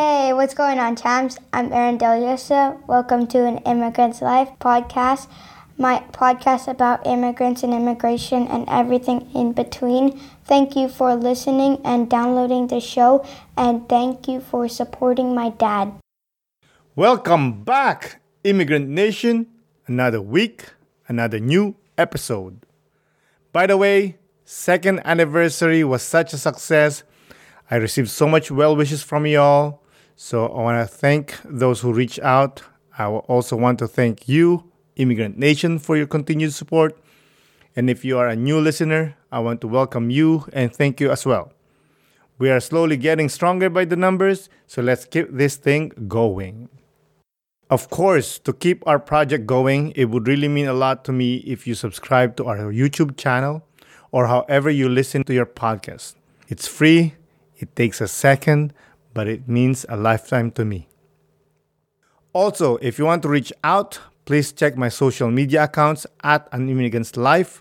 Hey, what's going on, champs? I'm Aaron Deliosa. Welcome to an Immigrant's Life podcast, my podcast about immigrants and immigration and everything in between. Thank you for listening and downloading the show, and thank you for supporting my dad. Welcome back, Immigrant Nation. Another week, another new episode. By the way, second anniversary was such a success. I received so much well wishes from y'all. So I want to thank those who reached out. I also want to thank you, Immigrant Nation, for your continued support. And if you are a new listener, I want to welcome you and thank you as well. We are slowly getting stronger by the numbers, so let's keep this thing going. Of course, to keep our project going, it would really mean a lot to me if you subscribe to our YouTube channel or however you listen to your podcast. It's free, it takes a second, but it means a lifetime to me. Also, if you want to reach out, please check my social media accounts at An Immigrant's Life.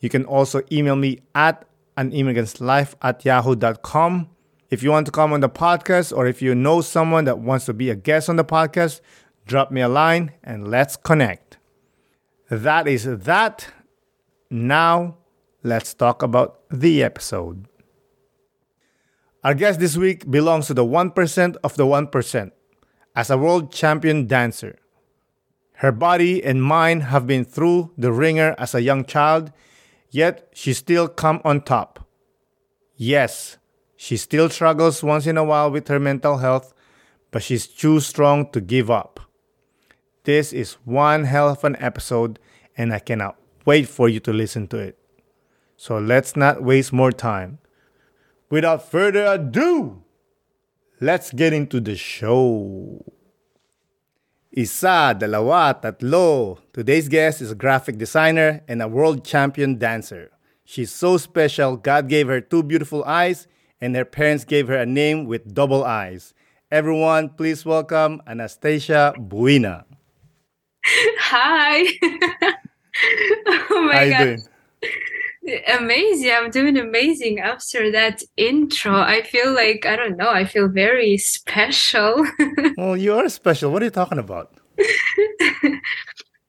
You can also email me at animmigrantslife at yahoo.com. If you want to come on the podcast or if you know someone that wants to be a guest on the podcast, drop me a line and let's connect. That is that. Now, let's talk about the episode. Our guest this week belongs to the 1% of the 1% as a world champion dancer. Her body and mind have been through the ringer as a young child, yet she still come on top. Yes, she still struggles once in a while with her mental health, but she's too strong to give up. This is one hell of an episode, and I cannot wait for you to listen to it. So let's not waste more time. Without further ado, let's get into the show. Isa, dalawa, tatlo. Today's guest is a graphic designer and a world champion dancer. She's so special, God gave her two beautiful eyes, and her parents gave her a name with double eyes. Everyone, please welcome Anastasia Buina. Hi. oh my How you god. Amazing. I'm doing amazing after that intro. I feel like I don't know, I feel very special. Well, you are special. What are you talking about?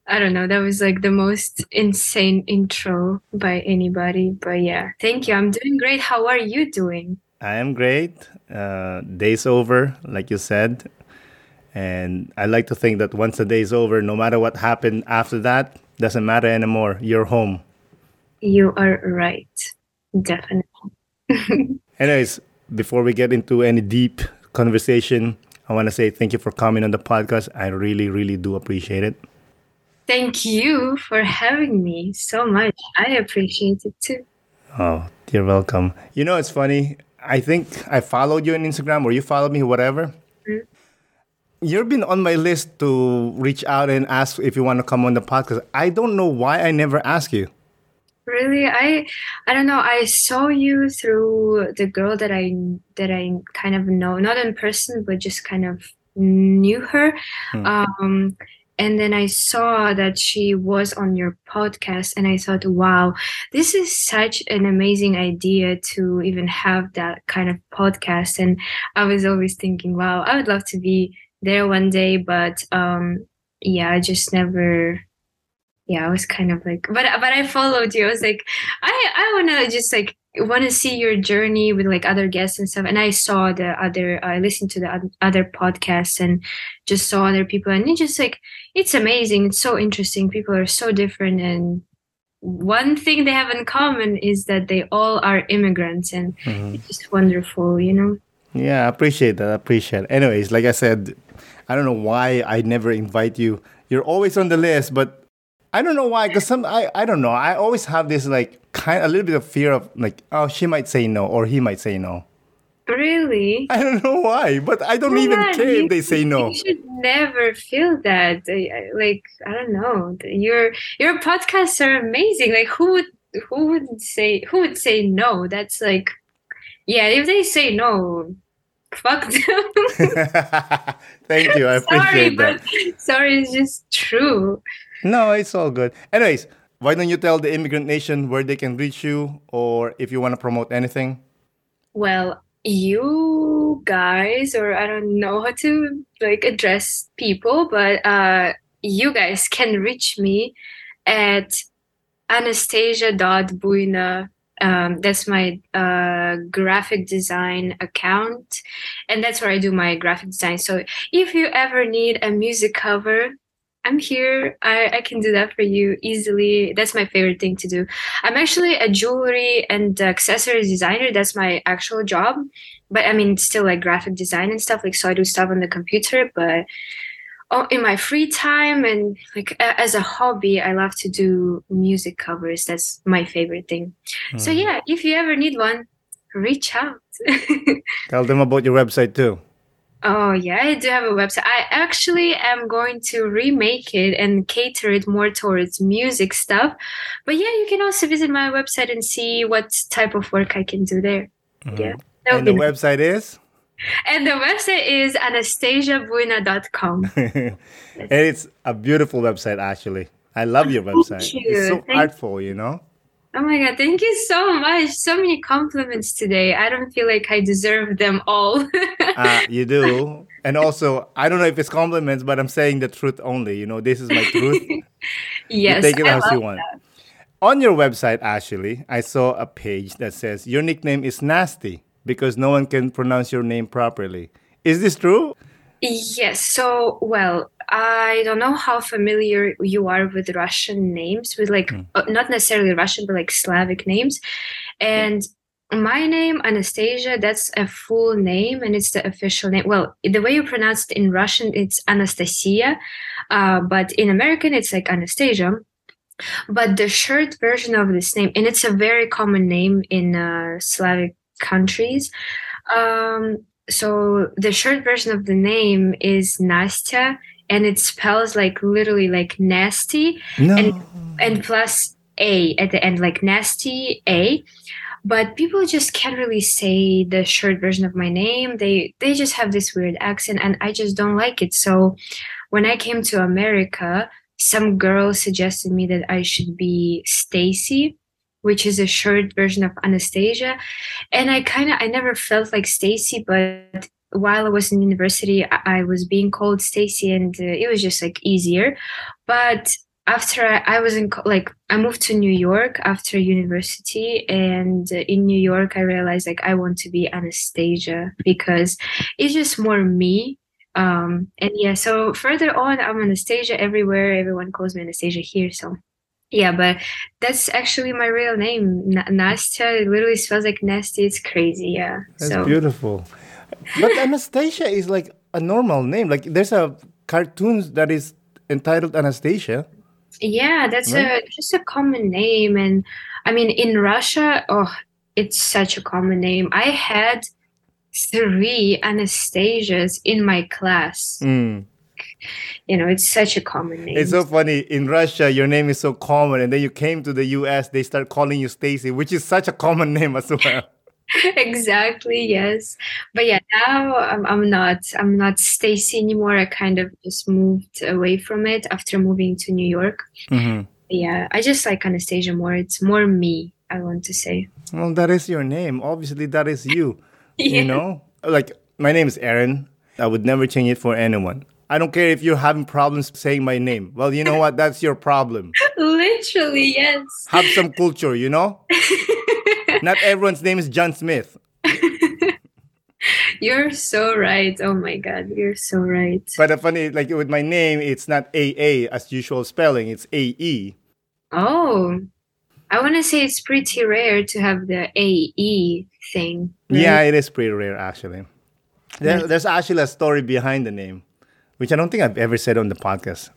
I don't know, that was like the most insane intro by anybody. But yeah, thank you. I'm doing great. How are you doing? I am great. Uh, day's over, like you said. And I like to think that once the day's over, no matter what happened after that, doesn't matter anymore. You're home. You are right. Definitely. Anyways, before we get into any deep conversation, I want to say thank you for coming on the podcast. I really, really do appreciate it. Thank you for having me so much. I appreciate it too. Oh, you're welcome. You know, it's funny. I think I followed you on Instagram or you followed me, whatever. Mm. You've been on my list to reach out and ask if you want to come on the podcast. I don't know why I never ask you. Really, I I don't know. I saw you through the girl that I that I kind of know, not in person, but just kind of knew her. Hmm. Um, and then I saw that she was on your podcast, and I thought, wow, this is such an amazing idea to even have that kind of podcast. And I was always thinking, wow, I would love to be there one day, but um, yeah, I just never yeah, I was kind of like, but but I followed you. I was like, I I want to just like want to see your journey with like other guests and stuff. And I saw the other, I listened to the other podcasts and just saw other people, and it's just like it's amazing. It's so interesting. People are so different, and one thing they have in common is that they all are immigrants, and mm-hmm. it's just wonderful, you know. Yeah, I appreciate that. I appreciate it. Anyways, like I said, I don't know why I never invite you. You're always on the list, but I don't know why. Because some, I, I don't know. I always have this like kind, a little bit of fear of like, oh, she might say no or he might say no. Really. I don't know why, but I don't even care you- if they say no. You should never feel that. Like I don't know. Your your podcasts are amazing. Like who would who would say who would say no? That's like yeah. If they say no, fuck them. Thank you. I sorry, appreciate but that. sorry, it's just true. No, it's all good. Anyways, why don't you tell the immigrant nation where they can reach you or if you want to promote anything? Well, you guys, or I don't know how to like address people, but uh, you guys can reach me at anastasia.buina. Um, that's my uh, graphic design account, and that's where I do my graphic design. So if you ever need a music cover, I'm here. I, I can do that for you easily. That's my favorite thing to do. I'm actually a jewelry and accessories designer. That's my actual job. But I mean, still like graphic design and stuff. Like, so I do stuff on the computer, but oh, in my free time and like as a hobby, I love to do music covers. That's my favorite thing. Mm. So hmm. yeah, if you ever need one, reach out. Tell them about your website too. Oh yeah, I do have a website. I actually am going to remake it and cater it more towards music stuff. But yeah, you can also visit my website and see what type of work I can do there. Mm-hmm. Yeah. And the nice. website is? And the website is anastasiabuina.com. and it's a beautiful website actually. I love your website. You. It's so Thank artful, you know? Oh my god, thank you so much. So many compliments today. I don't feel like I deserve them all. uh, you do. And also, I don't know if it's compliments, but I'm saying the truth only. You know, this is my truth. yes. You take it I as you want. That. On your website, actually, I saw a page that says your nickname is Nasty because no one can pronounce your name properly. Is this true? Yes. So, well, I don't know how familiar you are with Russian names, with like mm. uh, not necessarily Russian, but like Slavic names. And my name, Anastasia, that's a full name and it's the official name. Well, the way you pronounce it in Russian, it's Anastasia, uh, but in American, it's like Anastasia. But the short version of this name, and it's a very common name in uh, Slavic countries. Um, so the short version of the name is Nastya, and it spells like literally like nasty. No. and and plus a at the end like nasty a. But people just can't really say the short version of my name. They they just have this weird accent and i just don't like it. So when i came to america some girl suggested me that i should be stacy which is a short version of anastasia and i kind of i never felt like stacy but while I was in university, I, was being called Stacy, and uh, it was just like easier. But after I, I, was in like I moved to New York after university, and in New York, I realized like I want to be Anastasia because it's just more me. Um, and yeah, so further on, I'm Anastasia everywhere. Everyone calls me Anastasia here, so yeah, but that's actually my real name, N- Nastya. It literally spells like nasty. It's crazy. Yeah, that's so. beautiful but Anastasia is like a normal name. Like there's a cartoon that is entitled Anastasia. Yeah, that's right? a just a common name, and I mean in Russia, oh, it's such a common name. I had three Anastasias in my class. Mm. You know, it's such a common name. It's so funny. In Russia, your name is so common, and then you came to the US, they start calling you Stacy, which is such a common name as well. exactly yes but yeah now I'm, I'm not i'm not stacy anymore i kind of just moved away from it after moving to new york mm-hmm. yeah i just like anastasia more it's more me i want to say well that is your name obviously that is you yeah. you know like my name is aaron i would never change it for anyone I don't care if you're having problems saying my name. Well, you know what? That's your problem. Literally, yes. Have some culture, you know? Not everyone's name is John Smith. You're so right. Oh my god, you're so right. But the funny, like with my name, it's not AA as usual spelling. It's AE. Oh, I want to say it's pretty rare to have the AE thing. Right? Yeah, it is pretty rare actually. There, mm. there's actually a story behind the name, which I don't think I've ever said on the podcast.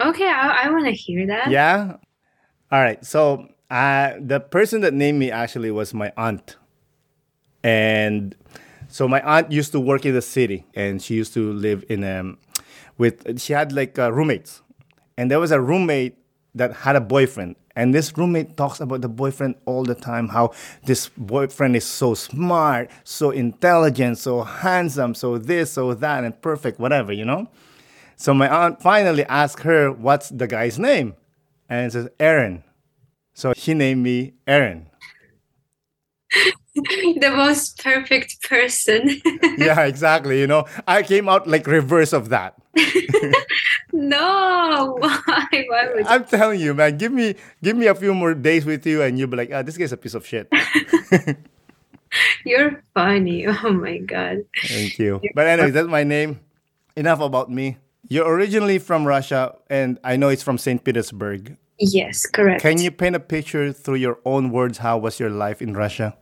Okay, I, I want to hear that. Yeah. All right. So uh, the person that named me actually was my aunt. And so my aunt used to work in the city and she used to live in um with she had like uh, roommates. And there was a roommate that had a boyfriend and this roommate talks about the boyfriend all the time how this boyfriend is so smart so intelligent so handsome so this so that and perfect whatever you know so my aunt finally asked her what's the guy's name and says aaron so she named me Aaron. the most perfect person. yeah, exactly. You know, I came out like reverse of that. no, why? Why would I'm telling you, man. Give me give me a few more days with you, and you'll be like, ah, this guy's a piece of shit. You're funny. Oh my god. Thank you. But anyway, that's my name. Enough about me. You're originally from Russia, and I know it's from St. Petersburg. Yes, correct. Can you paint a picture through your own words? How was your life in Russia?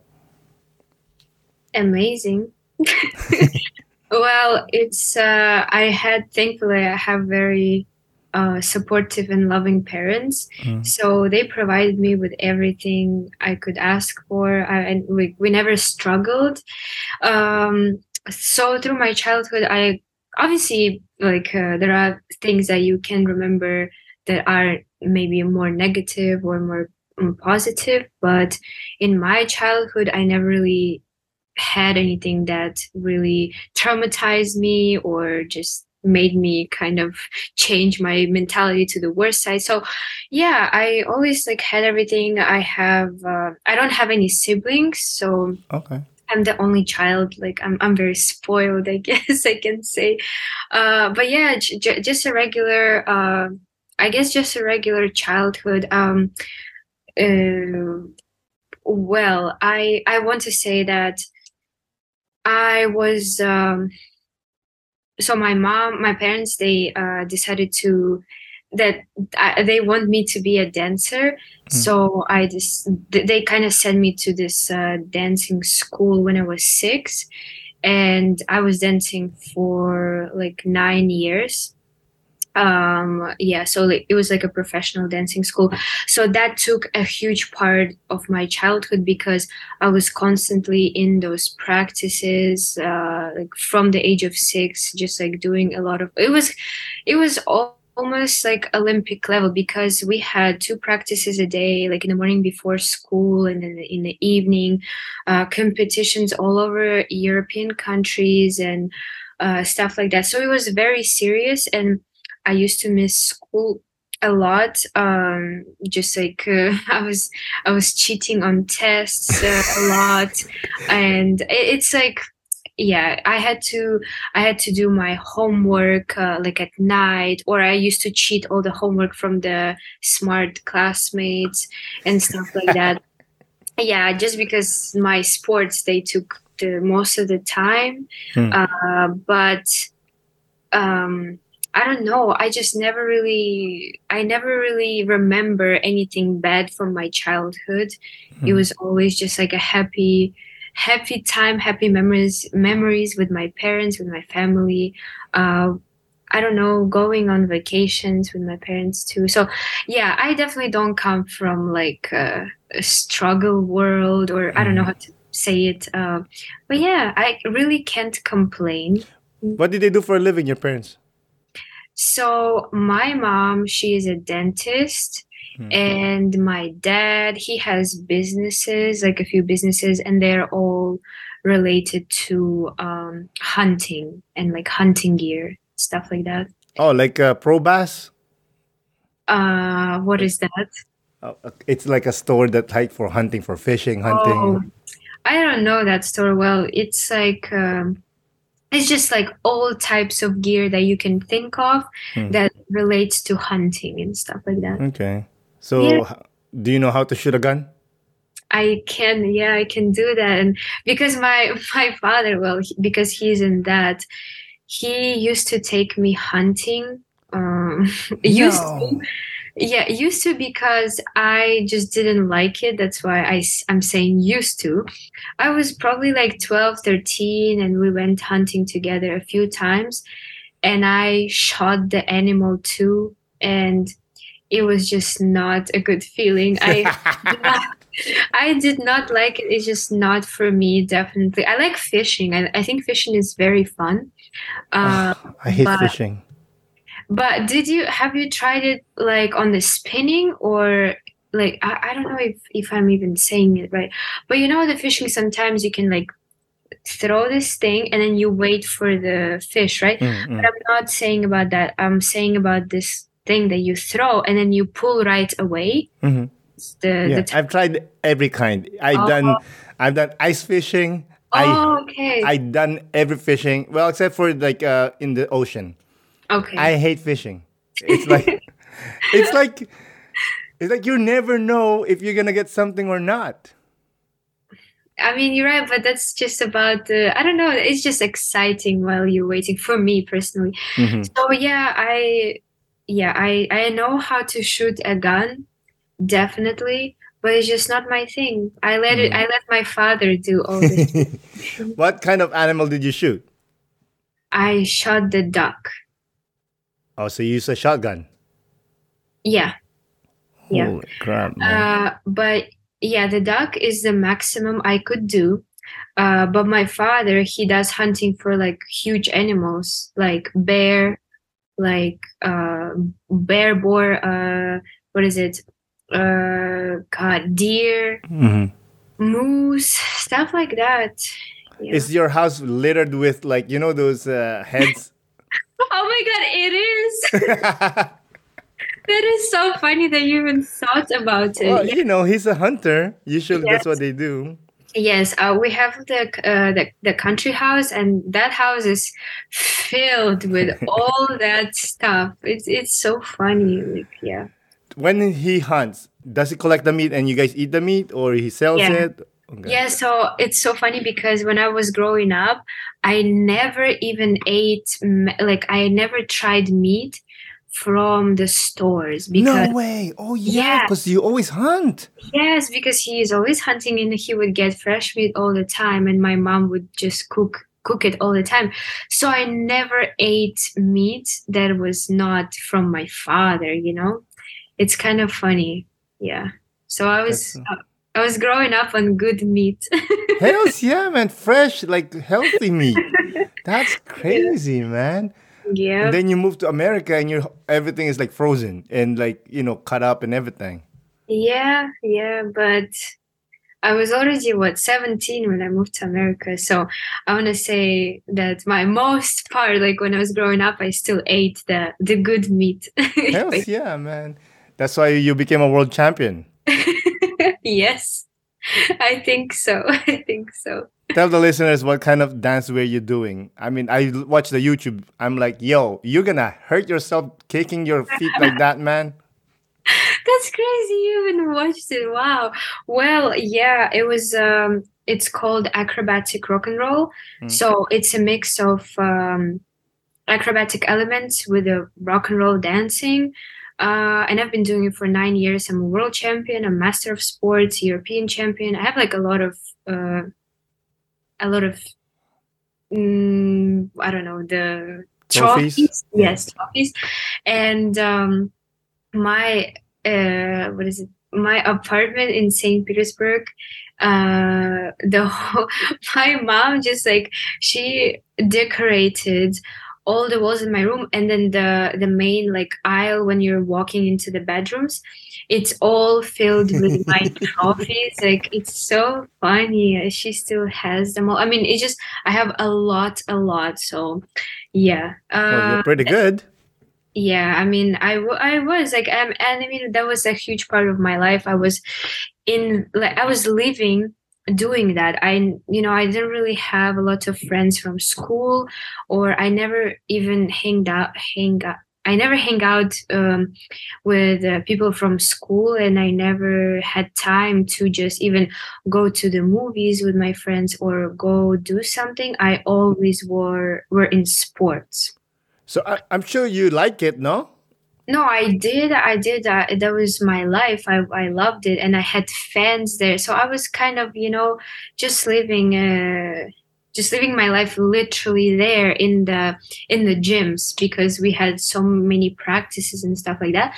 Amazing. well, it's uh, I had thankfully I have very uh, supportive and loving parents. Mm. So they provided me with everything I could ask for, I, and we we never struggled. Um, so through my childhood, I obviously like uh, there are things that you can remember that are maybe more negative or more positive but in my childhood i never really had anything that really traumatized me or just made me kind of change my mentality to the worst side. So yeah i always like had everything. I have uh, i don't have any siblings so okay I'm the only child. Like I'm, I'm very spoiled, I guess I can say. Uh, but yeah, j- just a regular, uh, I guess, just a regular childhood. Um, uh, well, I I want to say that I was. Um, so my mom, my parents, they uh, decided to that I, they want me to be a dancer. Mm. so i just they kind of sent me to this uh, dancing school when i was six. And i was dancing for like nine years. Um yeah so like, it was like a professional dancing school. So that took a huge part of my childhood because i was constantly in those practices uh like from the age of six just like doing a lot of it was it was all almost like Olympic level because we had two practices a day, like in the morning before school and then in the evening, uh, competitions all over European countries and uh, stuff like that. So it was very serious, and I used to miss school a lot. Um, just like uh, I was, I was cheating on tests a lot, and it, it's like yeah i had to i had to do my homework uh, like at night or i used to cheat all the homework from the smart classmates and stuff like that yeah just because my sports they took the most of the time hmm. uh, but um I don't know. I just never really, I never really remember anything bad from my childhood. Hmm. It was always just like a happy, happy time, happy memories, memories with my parents, with my family. Uh, I don't know, going on vacations with my parents too. So, yeah, I definitely don't come from like a, a struggle world, or I don't know mm-hmm. how to say it. Uh, but yeah, I really can't complain. What did they do for a living, your parents? So, my mom, she is a dentist Mm-hmm. And my dad, he has businesses, like a few businesses, and they're all related to um, hunting and like hunting gear, stuff like that. Oh, like uh, Pro Bass? Uh, what is that? Oh, it's like a store that like for hunting, for fishing, hunting. Oh, I don't know that store well. It's like um, it's just like all types of gear that you can think of hmm. that relates to hunting and stuff like that. Okay. So, yeah. do you know how to shoot a gun? I can, yeah, I can do that. And because my my father, well, because he's in that, he used to take me hunting. Um, used to, yeah, used to because I just didn't like it. That's why I, I'm saying used to. I was probably like 12, 13, and we went hunting together a few times. And I shot the animal too. And it was just not a good feeling. I did not, I did not like it. It's just not for me. Definitely, I like fishing. I, I think fishing is very fun. Uh, I hate but, fishing. But did you have you tried it like on the spinning or like I, I don't know if if I'm even saying it right, but you know the fishing sometimes you can like throw this thing and then you wait for the fish, right? Mm-hmm. But I'm not saying about that. I'm saying about this thing that you throw and then you pull right away. Mm-hmm. The, yeah, the t- I've tried every kind. I've oh. done I've done ice fishing. Oh, okay. I I done every fishing. Well, except for like uh, in the ocean. okay. I hate fishing. It's like it's like it's like you never know if you're gonna get something or not. I mean, you're right, but that's just about the. I don't know. It's just exciting while you're waiting. For me personally, Mhm. so yeah, I, yeah, I I know how to shoot a gun, definitely, but it's just not my thing. I let it. Mm. I let my father do all this. what kind of animal did you shoot? I shot the duck. Oh, so you use a shotgun. Yeah, Yeah. Holy crap, uh, but yeah, the duck is the maximum I could do. Uh, but my father, he does hunting for like huge animals, like bear, like uh, bear, boar. Uh, what is it? Uh, God, deer, Mhm. moose, stuff like that. Yeah. Is your house littered with like you know those uh, heads? oh my God, it is. that is so funny that you even thought about it. well, Yeah. you know, he's a hunter. Usually, that's what they do. Yes, uh, we have the, uh, the the country house, and that house is filled with all that stuff. It's it's so funny. Like, yeah, When he hunts, does he collect the meat and you guys eat the meat, or he sells Yeah. it? Okay. yeah. So it's so funny because when I was growing up, I never even ate like I never tried meat from the stores because No way! Oh yeah, Yeah. because you always hunt. Yes, because he is always hunting and he would get fresh meat all the time and my mom would just cook cook it all the time. So I never ate meat that was not from my father, you know? It's kind of funny. Yeah. So I was That's- I was growing up on good meat. Hells yeah, man! Fresh, like healthy meat. That's crazy, man. Yeah. Then you move to America and you everything is like frozen and like you know cut up and everything. Yeah, yeah, but I was already what 17 when I moved to America. So I want to say that my most part, like when I was growing up, I still ate the the good meat. Hells yeah, man! That's why you became a world champion. yes, I think so. I think so. Tell the listeners what kind of dance were you doing. I mean, I watch the YouTube. I'm like, yo, you're gonna hurt yourself kicking your feet like that, man. That's crazy. You even watched it. Wow. Well, yeah, it was. Um, it's called acrobatic rock and roll. Mm. So it's a mix of um, acrobatic elements with a rock and roll dancing. Uh, and I've been doing it for nine years. I'm a world champion, a master of sports, European champion. I have like a lot of, uh, a lot of, mm, I don't know, the Trophies? trophies. Yes, trophies. And um, my uh what is it my apartment in st petersburg uh the whole my mom just like she decorated all the walls in my room and then the the main like aisle when you're walking into the bedrooms it's all filled with my trophies like it's so funny she still has them all i mean it just i have a lot a lot so yeah Well, uh, you're pretty good. yeah i mean i, w- I was like um, and i mean that was a huge part of my life i was in like i was living doing that i you know i didn't really have a lot of friends from school or i never even hanged out hang out I never hang out um, with uh, people from school, and I never had time to just even go to the movies with my friends or go do something. I always were were in sports. So I, I'm sure you like it, no? No, I did. I did. Uh, that was my life. I, I loved it. And I had fans there. So I was kind of, you know, just living, uh, just living my life literally there in the, in the gyms because we had so many practices and stuff like that.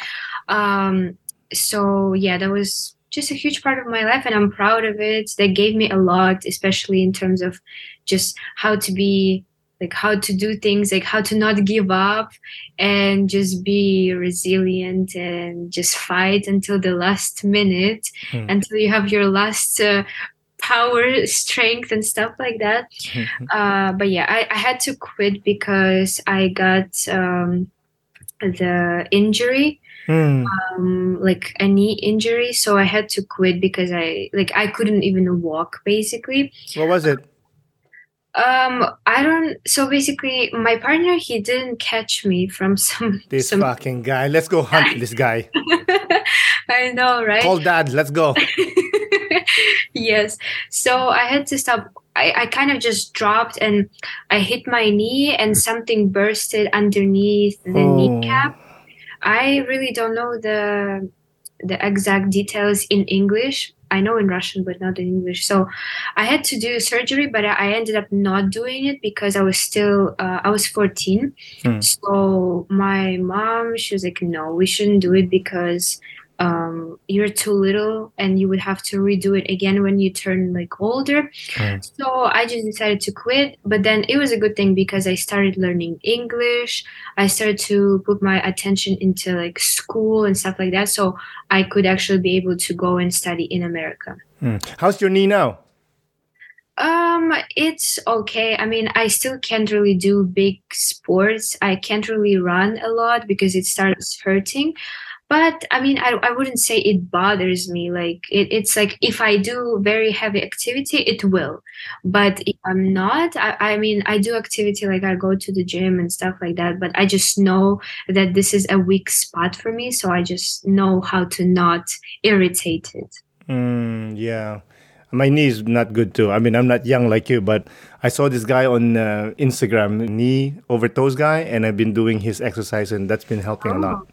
Um, so yeah, that was just a huge part of my life and I'm proud of it. That gave me a lot, especially in terms of just how to be like how to do things like how to not give up and just be resilient and just fight until the last minute Hmm. until you have your last uh, power strength and stuff like that uh, but yeah I, I had to quit because i got um, the injury Hmm. um like a knee injury so i had to quit because i like i couldn't even walk basically What was it? Um i don't so basically my partner he didn't catch me from some This some fucking guy. Let's go hunt this guy. i know right Call dad. Let's go. yes so i had to stop I, I kind of just dropped and i hit my knee and something bursted underneath the Oh. kneecap i really don't know the the exact details in english i know in russian but not in english so i had to do surgery but i ended up not doing it because i was still uh, i was 14 Hmm. so my mom she was like no we shouldn't do it because um, you're too little and you would have to redo it again when you turn like older. So I just decided to quit. But then it was a good thing because I started learning English. I started to put my attention into like school and stuff like that. So I could actually be able to go and study in America. Hmm. How's your knee now? Um, it's okay. I mean, I still can't really do big sports. I can't really run a lot because it starts hurting. But I mean, I, I wouldn't say it bothers me. Like it, it's like if I do very heavy activity, it will. But if I'm not, I, I mean, I do activity like I go to the gym and stuff like that. But I just know that this is a weak spot for me, so I just know how to not irritate it. Mm, yeah. My knee is not good too. I mean, I'm not young like you, but I saw this guy on uh, Instagram, knee over toes guy, and I've been doing his exercise, and that's been helping a lot.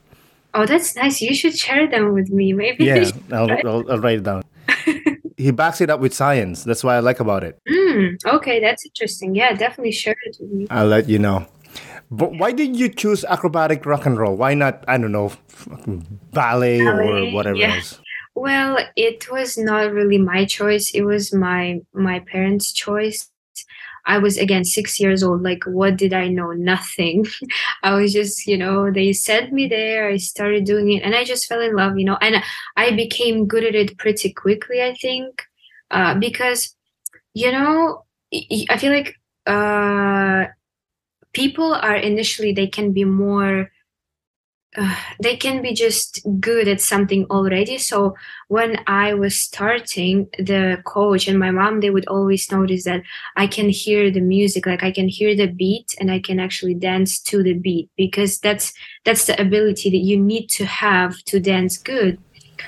Oh, that's nice. You should share them with me. Maybe. Yeah, I'll, I'll, I'll write it down. he backs it up with science. That's what I like about it. Mm, okay, that's interesting. Yeah, definitely share it with me. I'll let you know. But why did you choose acrobatic rock and roll? Why not, I don't know, fucking ballet, or whatever yeah. else? Well, it was not really my choice. It was my my parents' choice. I was again six years old. Like, what did I know? Nothing. I was just, you know, they sent me there. I started doing it, and I just fell in love, you know. And I became good at it pretty quickly. I think uh, because, you know, I feel like uh, people are initially they can be more uh, they can be just good at something already so when i was starting the coach and my mom they would always notice that i can hear the music like i can hear the beat and i can actually dance to the beat because that's that's the ability that you need to have to dance good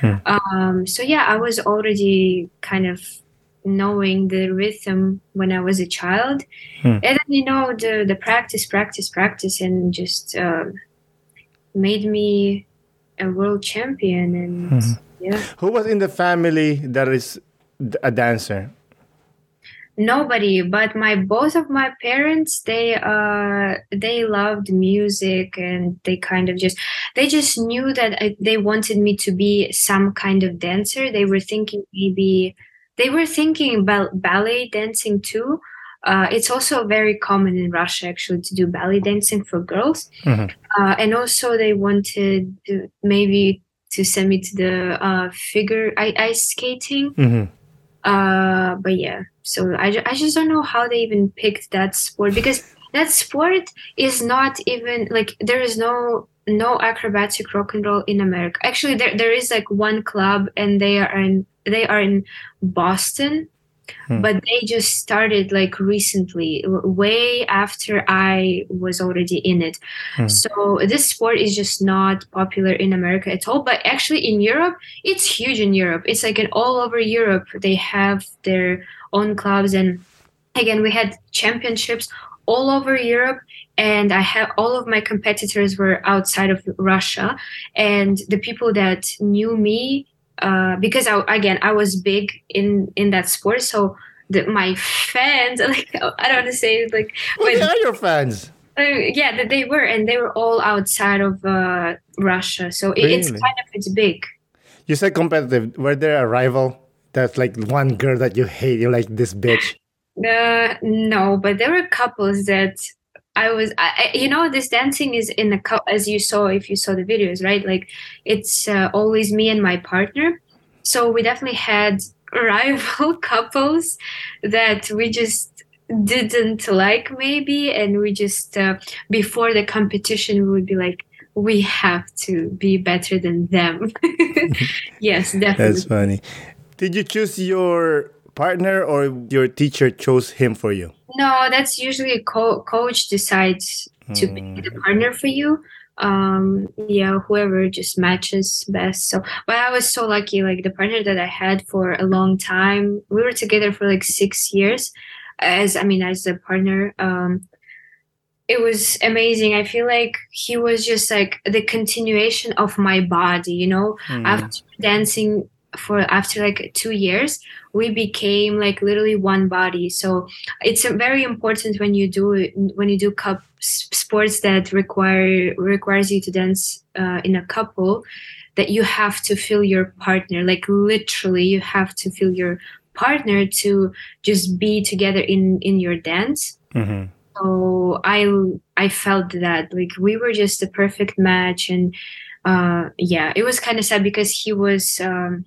Hmm. um so yeah i was already kind of knowing the rhythm when i was a child Hmm. and then you know the the practice practice practice and just um made me a world champion and Mhm. yeah Who was in the family that is a dancer? nobody but my both of my parents they uh they loved music and they kind of just they just knew that I, they wanted me to be some kind of dancer they were thinking maybe they were thinking about ballet dancing too uh, it's also very common in Russia actually to do ballet dancing for girls Mhm. uh, and also they wanted to maybe to send me to the uh, figure i- ice skating Mhm. uh but yeah so I, I just don't know how they even picked that sport because that sport is not even like there is no no acrobatic rock and roll in america actually there, there is like one club and they are in they are in boston Hmm. but they just started like recently way after i was already in it Hmm. so this sport is just not popular in america at all but actually in europe it's huge in Europe. It's like in all over Europe they have their own clubs and again we had championships all over Europe and I have all of my competitors were outside of Russia and the people that knew me uh, because I, again I was big in in that sport so the, my fans like I don't want to say like but- are your fans? uh, yeah, that they were, and they were all outside of uh, Russia. So it, it's kind of it's big. You said competitive. Were there a rival? That's like one girl that you hate. You're like this bitch. Uh, no, but there were couples that I was, I, you know, this dancing is in the cou- as you saw if you saw the videos, right? Like it's uh, always me and my partner. So we definitely had rival couples that we just didn't like maybe and we just uh, before the competition we would be like we have to be better than them. yes, definitely. That's funny. Did you choose your partner or your teacher chose him for you? No, that's usually a co- coach decides to mm. pick the partner for you. Um, yeah, whoever just matches best. So, but I was so lucky. Like the partner that I had for a long time, we were together for like six years. As I mean, as a partner, um, it was amazing. I feel like he was just like the continuation of my body. You know, mm. after dancing for after like two years we became like literally one body. So it's very important when you do when you do cup sports that require requires you to dance uh, in a couple that you have to feel your partner. Like literally you have to feel your partner to just be together in in your dance. Mm-hmm. so i i felt that like we were just a perfect match and uh yeah it was kind of sad because he was um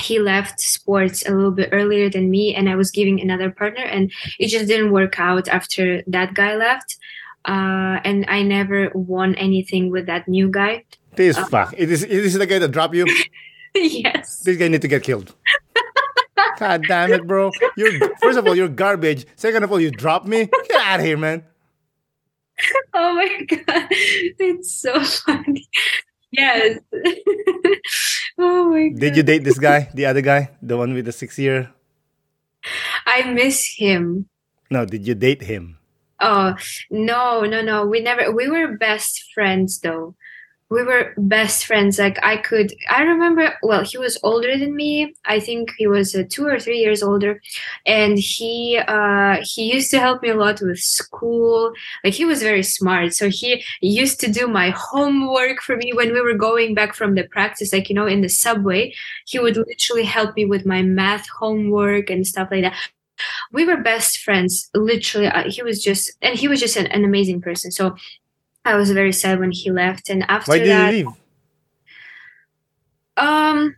he left sports a little bit earlier than me and i was giving another partner and it just didn't work out after that guy left. Uh, and i never won anything with that new guy. This uh, fuck. It is is the guy that dropped you? Yes. This guy need to get killed. God damn it bro. You're first of all you're garbage. Second of all you dropped me? Get out of here man. Oh my god. It's so funny yes oh my God. Did you date this guy, the other guy, the one with the six year? I miss him. No, did you date him? Oh no, no, no. We never. We were best friends though we were best friends. Like i could i remember well he was older than me. I think he was uh, two or three years older. And he uh he used to help me a lot with school. Like he was very smart. So he used to do my homework for me when we were going back from the practice. Like you know in the subway he would literally help me with my math homework and stuff like that. We were best friends literally. Uh, he was just and he was just an, an amazing person. So I was very sad when he left. And after Why did that, he leave? Um,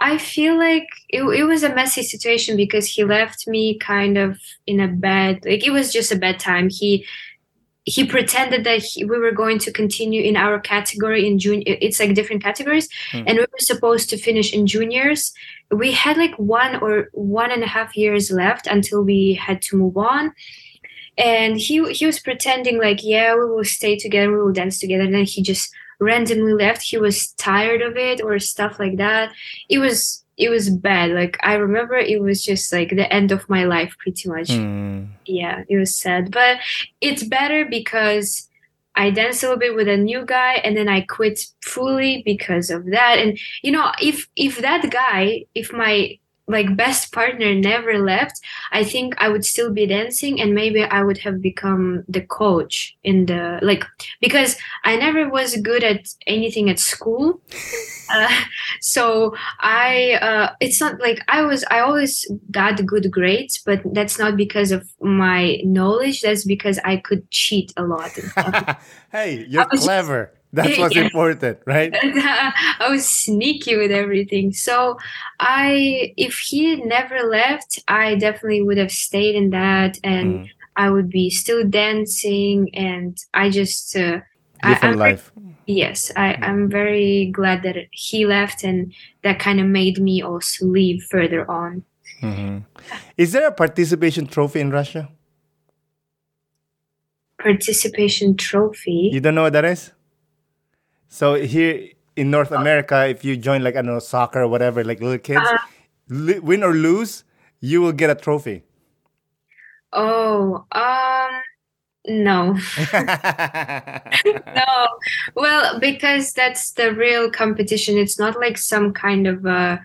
I feel like it, it was a messy situation because he left me kind of in a bad, like it was just a bad time. He he pretended that he, we were going to continue in our category in junior. It's like different categories, hmm. and we were supposed to finish in juniors. We had like one or one and a half years left until we had to move on and he he was pretending like yeah we will stay together we will dance together. And then he just randomly left. He was tired of it or stuff like that. It was it was bad. Like i remember it was just like the end of my life pretty much. Mm. yeah it was sad. But it's better because I danced a little bit with a new guy and then I quit fully because of that. And you know, if if that guy, if my like best partner never left i think i would still be dancing and maybe i would have become the coach in the like because i never was good at anything at school. Uh, so i uh, it's not like i was i always got good grades but that's not because of my knowledge that's because i could cheat a lot hey you're clever that's what's yeah. important, right? I was sneaky with everything. So I if he never left, I definitely would have stayed in that and mm. I would be still dancing and I just uh, different I, life. yes, I, mm. I'm very glad that he left and that kind of made me also leave further on. Mm-hmm. Is there a participation trophy in Russia? Participation trophy. You don't know what that is? So here in North America, if you join like I don't know soccer or whatever, like little kids, uh, li- win or lose, you will get a trophy. Oh, um, no, no. Well, because that's the real competition. It's not like some kind of uh,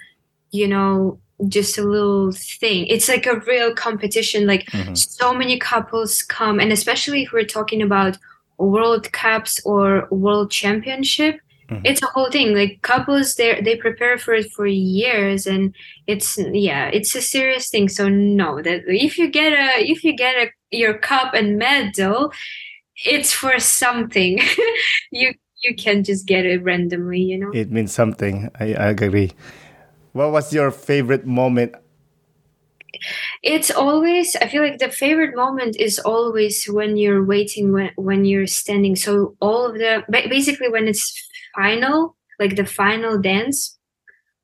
you know, just a little thing. It's like a real competition. Like mm-hmm. so many couples come, and especially if we're talking about World Cups or World Championship. Mm-hmm. It's a whole thing. Like couples, they they prepare for it for years, and it's yeah, it's a serious thing. So no, that if you get a if you get a your cup and medal, it's for something. you you can just get it randomly, you know. It means something. I, I agree. What was your favorite moment it's always i feel like the favorite moment is always when you're waiting when, when you're standing. So all of the basically when it's final like the final dance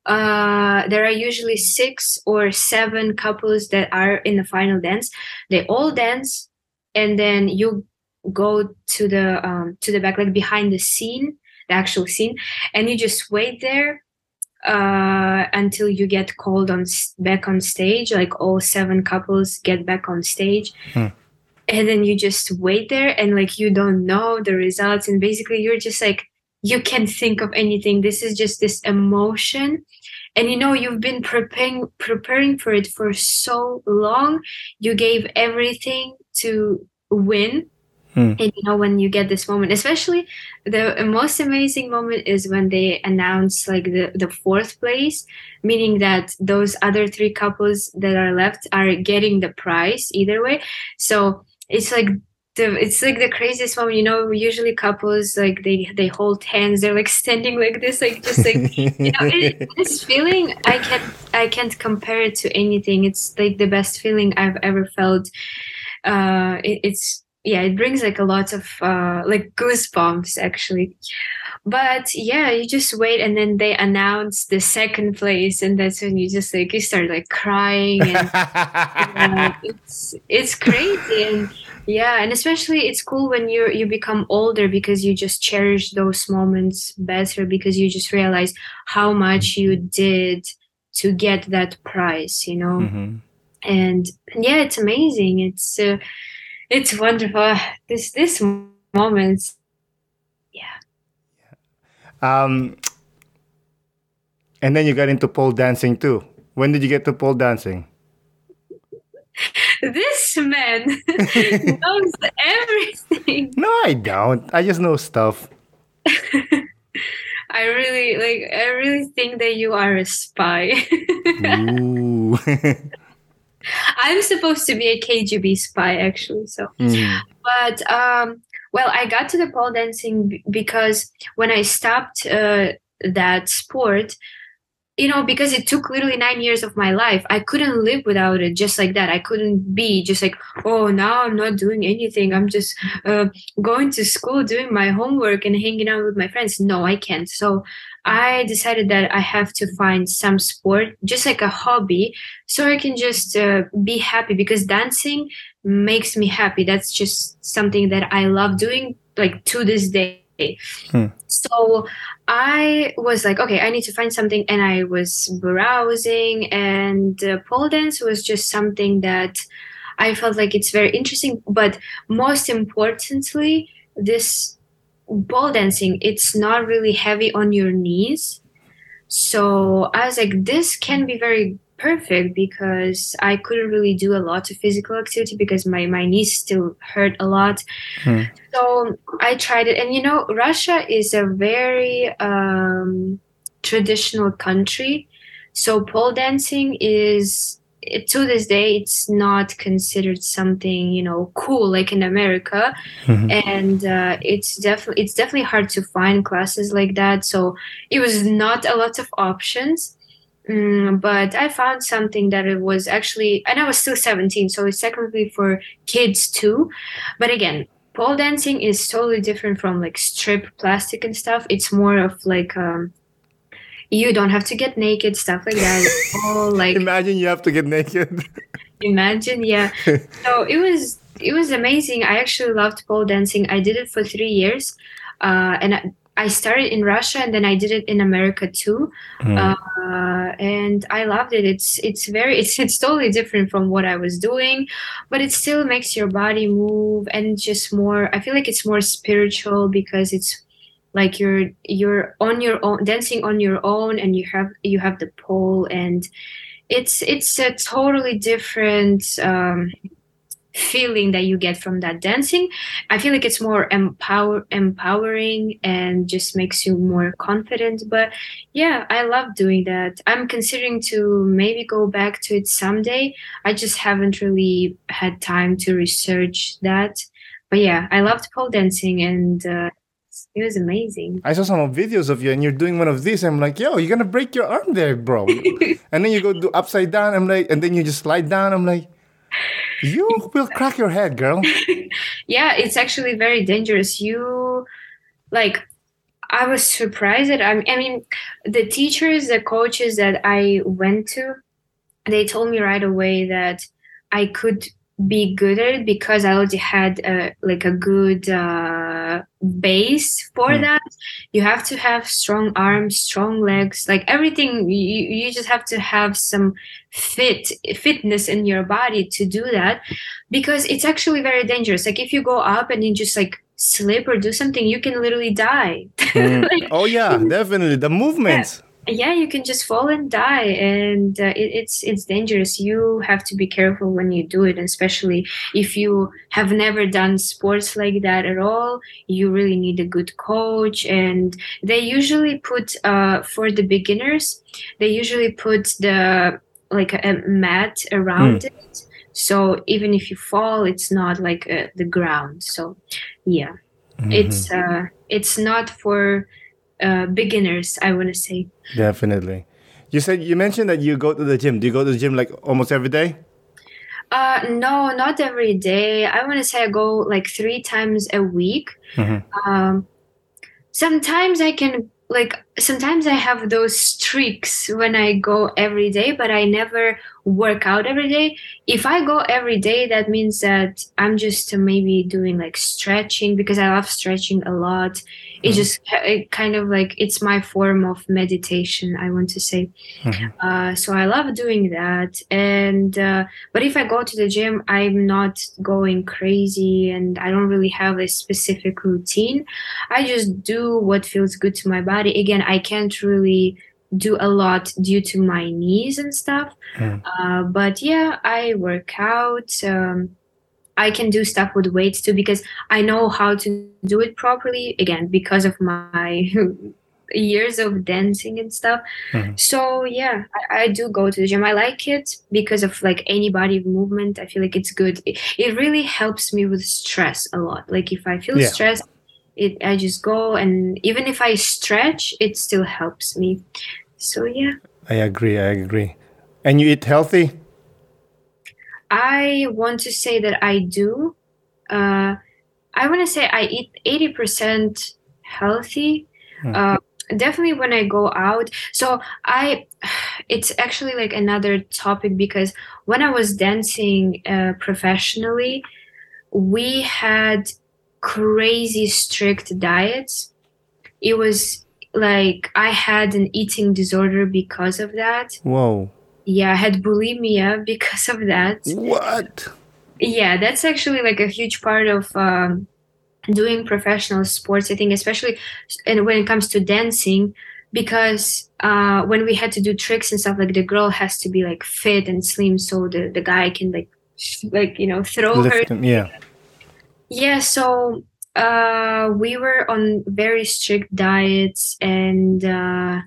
uh there are usually six or seven couples that are in the final dance. They all dance and then you go to the um to the back like behind the scene the actual scene and you just wait there uh, until you get called on back on stage. Like all seven couples get back on stage. Hmm. And then you just wait there and like you don't know the results. And basically, you're just like, you can't think of anything. This is just this emotion. And you know, you've been preparing preparing for it for so long. You gave everything to win Hmm. And you know, when you get this moment, especially the most amazing moment is when they announce like the, the fourth place, meaning that those other three couples that are left are getting the prize either way. So it's like the it's like the craziest moment, you know, usually couples like they they hold hands, they're like standing like this, like just like you know, it, this feeling I can't I can't compare it to anything. It's like the best feeling I've ever felt. Uh it, it's yeah it brings like a lot of uh like goosebumps actually. But yeah you just wait and then they announce the second place and that's when you just like you start like crying and uh, it's it's crazy and yeah and especially it's cool when you you become older because you just cherish those moments better because you just realize how much you did to get that prize you know? Mm-hmm. and yeah it's amazing. It's uh, it's wonderful. This this moments, yeah. Um, and then you got into pole dancing too. When did you get to pole dancing? this man knows everything. No, I don't. I just know stuff. I really like. I really think that you are a spy. Ooh. I'm supposed to be a KGB spy, actually. So, mm. but um, well, I got to the pole dancing because when I stopped uh, that sport, you know, because it took literally nine years of my life, I couldn't live without it just like that. I couldn't be just like, oh, now I'm not doing anything. I'm just uh, going to school, doing my homework, and hanging out with my friends. No, I can't. So I decided that I have to find some sport, just like a hobby, so I can just uh, be happy because dancing makes me happy. That's just something that I love doing, like to this day. Hmm. So I was like, okay, I need to find something, and I was browsing, and uh, pole dance was just something that I felt like it's very interesting. But most importantly, this pole dancing it's not really heavy on your knees so i was like this can be very perfect because i couldn't really do a lot of physical activity because my, my knees still hurt a lot. Hmm. so i tried it. And you know russia is a very um, traditional country. So pole dancing is to this day it's not considered something you know cool like in america. Mm-hmm. and uh, it's definitely it's definitely hard to find classes like that. So it was not a lot of options mm, but i found something that it was actually and i was still 17 so it's technically for kids too but again pole dancing is totally different from like strip plastic and stuff it's more of like um, you don't have to get naked, stuff like that. all like imagine you have to get naked. imagine, yeah. so it was it was amazing. I actually loved pole dancing. I did it for three years, uh, and I, I started in Russia and then I did it in America too, mm. uh, and I loved it. It's it's very it's it's totally different from what I was doing, but it still makes your body move and just more. I feel like it's more spiritual because it's like you're you're on your own dancing on your own and you have you have the pole and it's it's a totally different um, feeling that you get from that dancing i feel like it's more empower empowering and just makes you more confident but yeah i love doing that i'm considering to maybe go back to it someday i just haven't really had time to research that but yeah i loved pole dancing and uh, it was amazing. I saw some videos of you and you're doing one of these. I'm like, yo, you're gonna break your arm there, bro. and then you go do upside down. I'm like, and then you just slide down. I'm like, you will crack your head, girl. yeah, it's actually very dangerous. You like I was surprised that I, I mean the teachers, the coaches that I went to, they told me right away that I could be good at it because I already had a, like a good uh, base for mm. that. You have to have strong arms, strong legs, like everything. You, you just have to have some fit fitness in your body to do that because it's actually very dangerous. Like if you go up and you just like slip or do something, you can literally die. Mm. like, oh yeah, definitely the movements. Yeah yeah you can just fall and die and uh, it, it's it's dangerous. You have to be careful when you do it especially if you have never done sports like that at all. You really need a good coach and they usually put uh, for the beginners they usually put the like a, mat around mm. it. So even if you fall it's not like uh, the ground. So yeah. Mm-hmm. it's uh it's not for uh, beginners i want to say. Definitely. You said you mentioned that you go to the gym. Do you go to the gym like almost every day? Uh no not every day. I want to say i go like three times a week. Mm-hmm. um sometimes i can like sometimes i have those streaks when i go every day but i never work out every day. If i go every day that means that i'm just maybe doing like stretching because i love stretching a lot it mm-hmm. just it kind of like it's my form of meditation i want to say mm-hmm. uh, so i love doing that and uh, but if i go to the gym i'm not going crazy and i don't really have a specific routine i just do what feels good to my body again i can't really do a lot due to my knees and stuff mm. uh, but yeah i work out um, I can do stuff with weights too because I know how to do it properly again because of my years of dancing and stuff. Mm-hmm. So yeah, I, I, do go to the gym. I like it because of like any body movement. I feel like it's good. It, it really helps me with stress a lot. Like if I feel yeah. stressed, it I just go and even if I stretch, it still helps me. So yeah. I agree. I agree. And you eat healthy? I want to say that I do. Uh, I want to say I eat 80% healthy. Hmm. Uh, definitely when I go out. So I, it's actually like another topic because when I was dancing uh, professionally, we had crazy strict diets. It was like I had an eating disorder because of that. Whoa yeah i had bulimia because of that. What? Yeah that's actually like a huge part of um, doing professional sports i think especially and when it comes to dancing because uh, when we had to do tricks and stuff like the girl has to be like fit and slim so the, the guy can like like you know throw Lift her. him, yeah. Yeah so uh, we were on very strict diets and uh,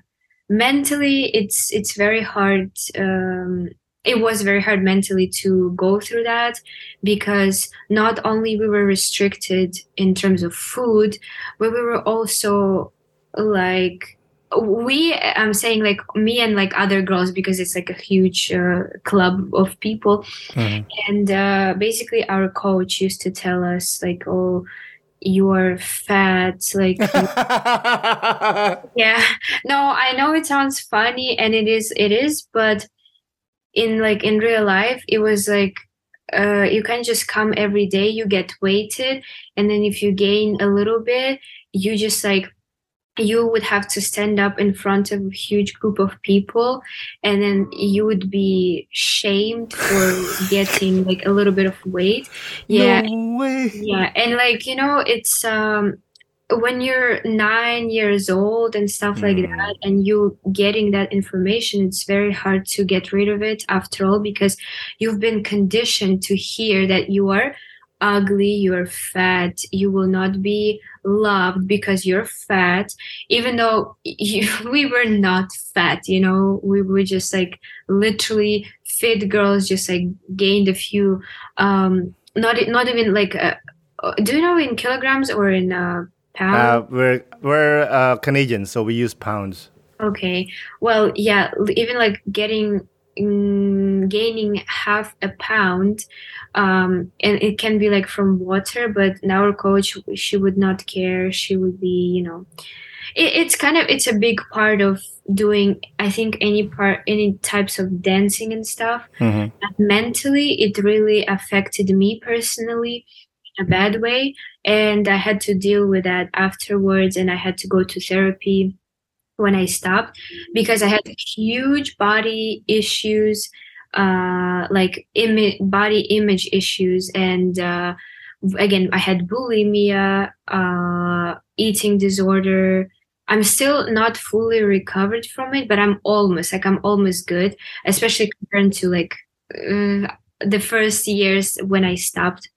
mentally it's it's very hard um, it was very hard mentally to go through that because not only we were restricted in terms of food but we were also like we i'm saying like me and like other girls because it's like a huge uh, club of people mm-hmm. and uh, basically our coach used to tell us like oh you're fat like yeah. No i know it sounds funny and it is it is but in like in real life it was like uh you can just come every day you get weighted and then if you gain a little bit you just like you would have to stand up in front of a huge group of people and then you would be shamed for getting like a little bit of weight. Yeah. no yeah and like you know it's um when you're nine years old and stuff like mm. that and you getting that information it's very hard to get rid of it after all because you've been conditioned to hear that you are ugly, you're fat, you will not be loved because you're fat, even though you, we were not fat, you know, we were just like literally fit girls, just like gained a few, um, not, not even like, uh, uh do you know in kilograms or in, uh, Pound? Uh, we're we're uh, Canadian, so we use pounds. Okay. Well, yeah, even like getting mm, gaining half a pound um and it can be like from water but our coach she would not care she would be you know it, it's kind of it's a big part of doing i think any part any types of dancing and stuff Mhm. mentally it really affected me personally in a bad way and i had to deal with that afterwards and i had to go to therapy when i stopped because i had huge body issues uh like image body image issues and uh again i had bulimia uh eating disorder. I'm still not fully recovered from it but i'm almost like i'm almost good especially compared to like uh, the first years when i stopped.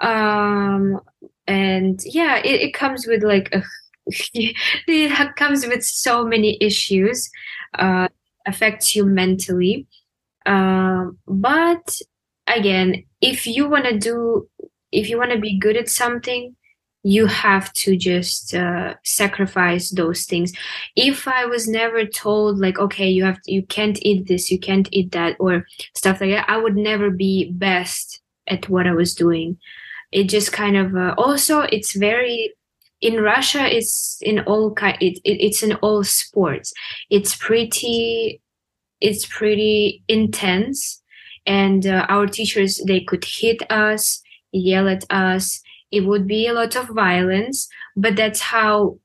Um and yeah it, it comes with like a, it comes with so many issues uh affects you mentally um but again if you want to do if you want to be good at something you have to just uh, sacrifice those things. If i was never told like okay you have to, you can't eat this you can't eat that or stuff like that i would never be best at what i was doing. It just kind of uh, also it's very in russia it's in all kind it, it, it's in all sports. It's pretty it's pretty intense and uh, our teachers they could hit us yell at us it would be a lot of violence but that's how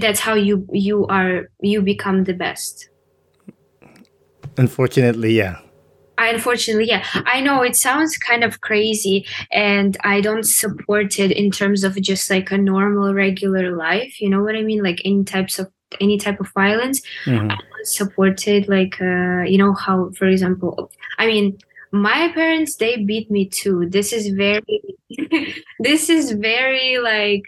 that's how you you are you become the best Unfortunately, yeah. I unfortunately, yeah, I know it sounds kind of crazy, and I don't support it in terms of just like a normal, regular life. You know what I mean? Like any types of any type of violence. Mhm. I don't support it. Like uh, you know how, for example, I mean, my parents they beat me too. This is very, this is very like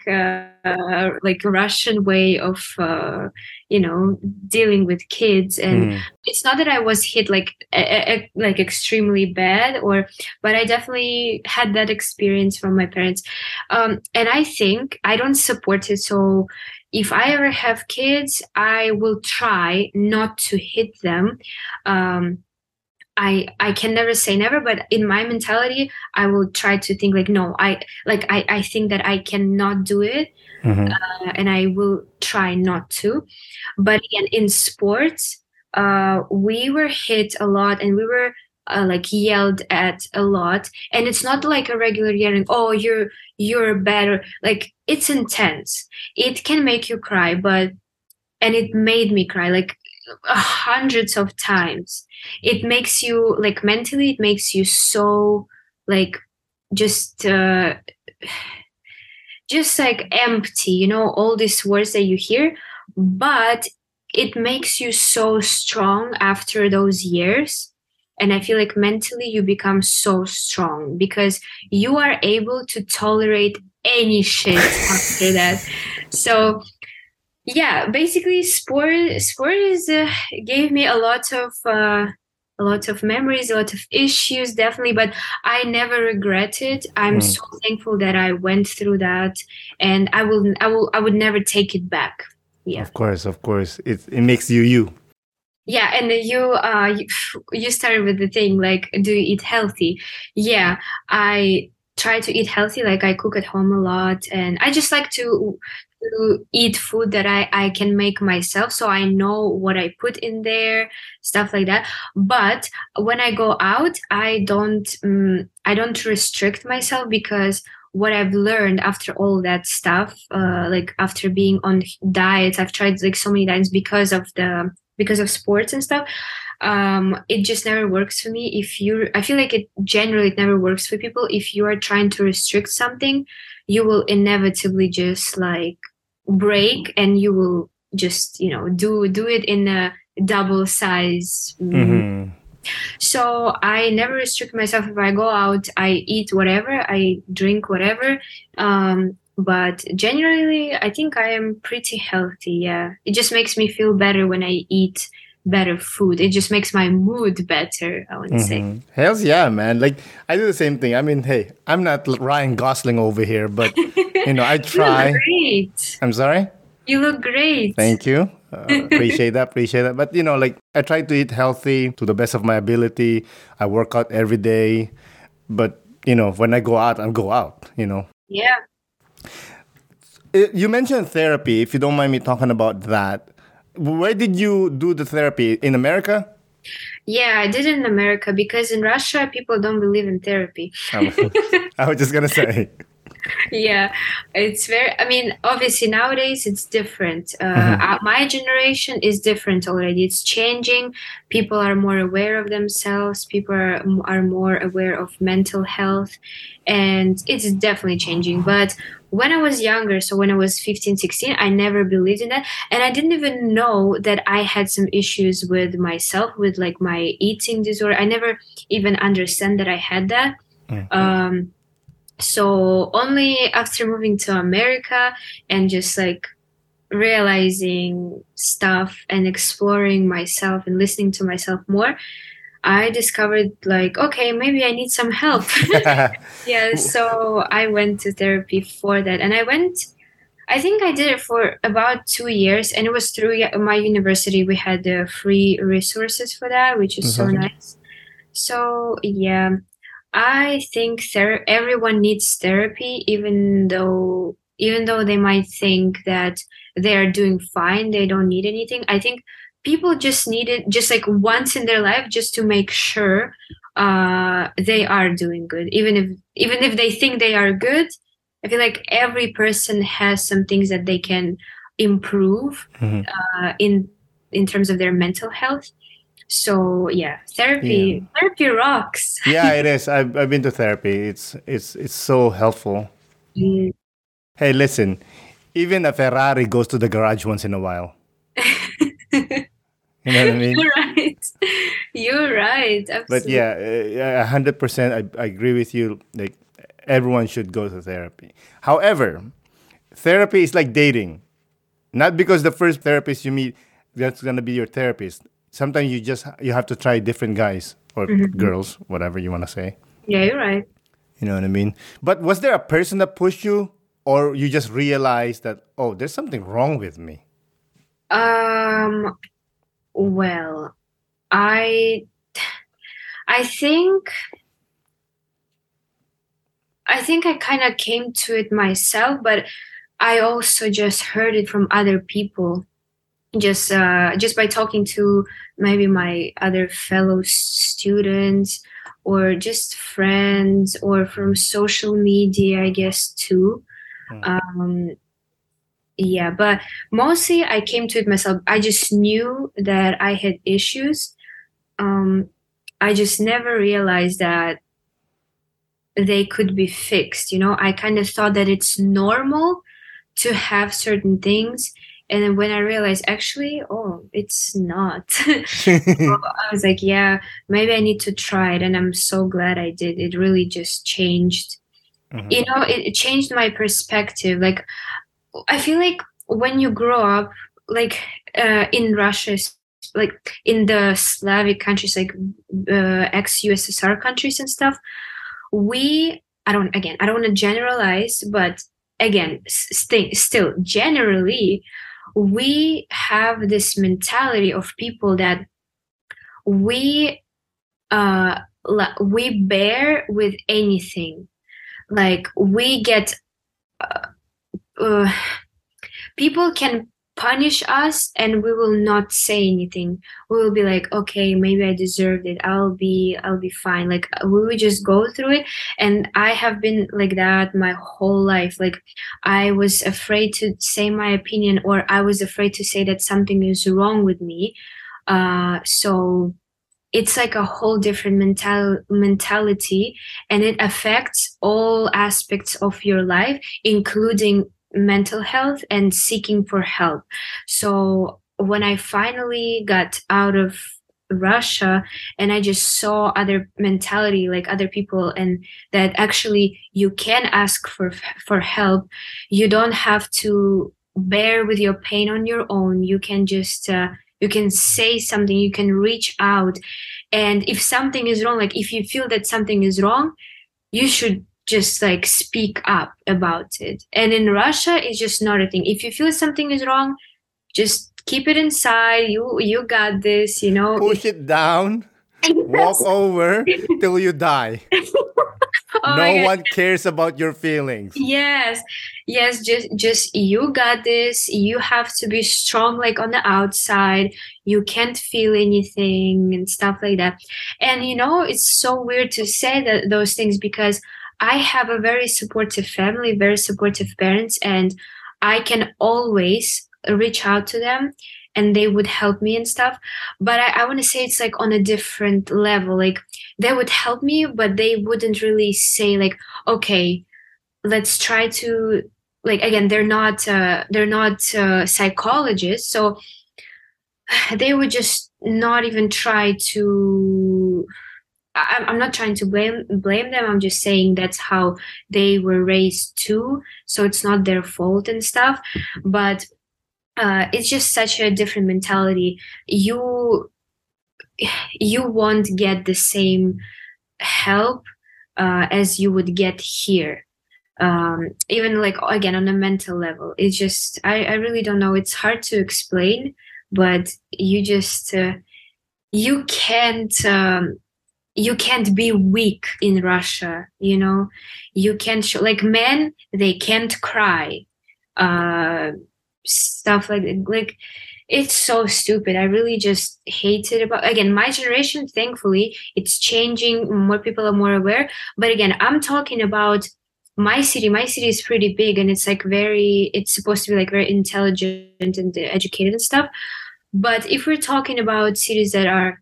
uh, like Russian way of uh, you know dealing with kids and Mhm. it's not that I was hit like e- e- like extremely bad or but I definitely had that experience from my parents um and I think I don't support it so if I ever have kids I will try not to hit them um I I can never say never but in my mentality I will try to think like no I like I I think that I cannot do it Mhm. uh, and I will try not to. But again, in sports, uh, we were hit a lot and we were uh, like yelled at a lot. And it's not like a regular yelling, oh, you're you're better. Like it's intense. It can make you cry, but and it made me cry like hundreds of times. It makes you like mentally, it makes you so like just uh just like empty, you know, all these words that you hear, but it makes you so strong after those years. And I feel like mentally you become so strong because you are able to tolerate any shit after that. So yeah, basically sport sport is uh, gave me a lot of uh, a lot of memories, a lot of issues, definitely. But I never regret it. I'm Mm. so thankful that I went through that, and I will, I will, I would never take it back. Yeah, Of course, of course. It it makes you you. Yeah. And you, uh, you, started with the thing like, do you eat healthy? Yeah, I try to eat healthy. Like I cook at home a lot, and I just like to to eat food that I, I can make myself so I know what I put in there stuff like that but when I go out I don't um, I don't restrict myself because what I've learned after all that stuff uh, like after being on diets I've tried like so many diets because of the because of sports and stuff um it just never works for me if you I feel like it generally it never works for people if you are trying to restrict something you will inevitably just like break and you will just you know do do it in a double size mm, Mhm. So i never restrict myself if i go out i eat whatever i drink whatever um but generally i think i am pretty healthy yeah it just makes me feel better when i eat better food. It just makes my mood better, I would say. Mhm. Hells yeah, man. Like I do the same thing. I mean, hey, I'm not Ryan Gosling over here, but you know, I You try. look great. I'm sorry. You look great. Thank you. Uh, appreciate that. Appreciate that. But you know, like I try to eat healthy to the best of my ability. I work out every day, but you know, when I go out, I go out. You know, Yeah. Uh, you mentioned therapy. If you don't mind me talking about that, where did you do the therapy in America? Yeah, I did it in America because in Russia people don't believe in therapy. I was just gonna say. yeah, it's very. I mean, obviously nowadays it's different. Uh, Mhm. uh, my generation is different already. It's changing. People are more aware of themselves. People are, are more aware of mental health, and it's definitely changing. But when I was younger, so when I was 15, 16, I never believed in that. And I didn't even know that I had some issues with myself, with like my eating disorder. I never even understand that I had that. Mhm. Um, so only after moving to America and just like realizing stuff and exploring myself and listening to myself more, I discovered like, okay, maybe I need some help. yeah, so I went to therapy for that. And I went, I think I did it for about two years. And it was through my university. We had the free resources for that, which is so Mhm. nice. So, yeah, I think ther- everyone needs therapy, even though even though they might think that they are doing fine, they don't need anything. I think people just need it just like once in their life just to make sure uh they are doing good even if even if they think they are good i feel like every person has some things that they can improve Mhm. uh, in in terms of their mental health so yeah therapy therapy rocks yeah, it is. I've, I've been to therapy. It's it's it's so helpful. Mm. Hey, listen, even a Ferrari goes to the garage once in a while. You know what I mean? you're right you're right But absolutely. yeah, uh, yeah, a hundred percent. I I agree with you. Like everyone should go to therapy. However, therapy is like dating. Not because the first therapist you meet that's gonna be your therapist. Sometimes you just you have to try different guys or girls, whatever you want to say. yeah you're right You know what I mean? But was there a person that pushed you, or you just realized that oh, there's something wrong with me? Um, well, I I think I think I kind of came to it myself, but I also just heard it from other people. Just uh just by talking to maybe my other fellow students or just friends or from social media, I guess too. Mm. Um yeah, but mostly I came to it myself. I just knew that I had issues. Um, I just never realized that they could be fixed. You know, I kind of thought that it's normal to have certain things. And then when I realized, actually, oh, it's not. So I was like, yeah, maybe I need to try it. And I'm so glad I did. It really just changed Mhm. you know it, it changed my perspective like i feel like when you grow up like uh, in russia like in the slavic countries like uh, ex-ussr countries and stuff we i don't again i don't want to generalize but again s- sti- still generally we have this mentality of people that we uh we bear with anything. Like we get uh, uh, people can punish us and we will not say anything. We will be like okay maybe i deserved it. I'll be i'll be fine. Like we will just go through it. And i have been like that my whole life. Like i was afraid to say my opinion or i was afraid to say that something is wrong with me. Uh so it's like a whole different mental mentality. And it affects all aspects of your life including mental health and seeking for help. So when i finally got out of russia and i just saw other mentality like other people and that actually you can ask for for help. You don't have to bear with your pain on your own. You can just uh, you can say something you can reach out. And if something is wrong like if you feel that something is wrong you should just like speak up about it. And in russia it's just not a thing. If you feel something is wrong just keep it inside. You you got this you know. Push it down walk over till you die. Oh no one cares about your feelings. Yes. Yes just just you got this. You have to be strong like on the outside. You can't feel anything and stuff like that. And you know it's so weird to say that those things because i have a very supportive family very supportive parents and i can always reach out to them and they would help me and stuff. But i, I want to say it's like on a different level. Like they would help me but they wouldn't really say like okay let's try to like again they're not uh, they're not uh, psychologists so they would just not even try to I, i'm not trying to blame blame them. I'm just saying that's how they were raised too. So it's not their fault and stuff. But uh, it's just such a different mentality. You you won't get the same help uh, as you would get here. Um, even like again on a mental level it's just I, I really don't know. It's hard to explain but you just uh, you can't um, you can't be weak in russia you know? You can't show like men they can't cry uh stuff like like it's so stupid. I really just hate it about again my generation thankfully it's changing more people are more aware. But again i'm talking about my city. My city is pretty big and it's like very it's supposed to be like very intelligent and educated and stuff. But if we're talking about cities that are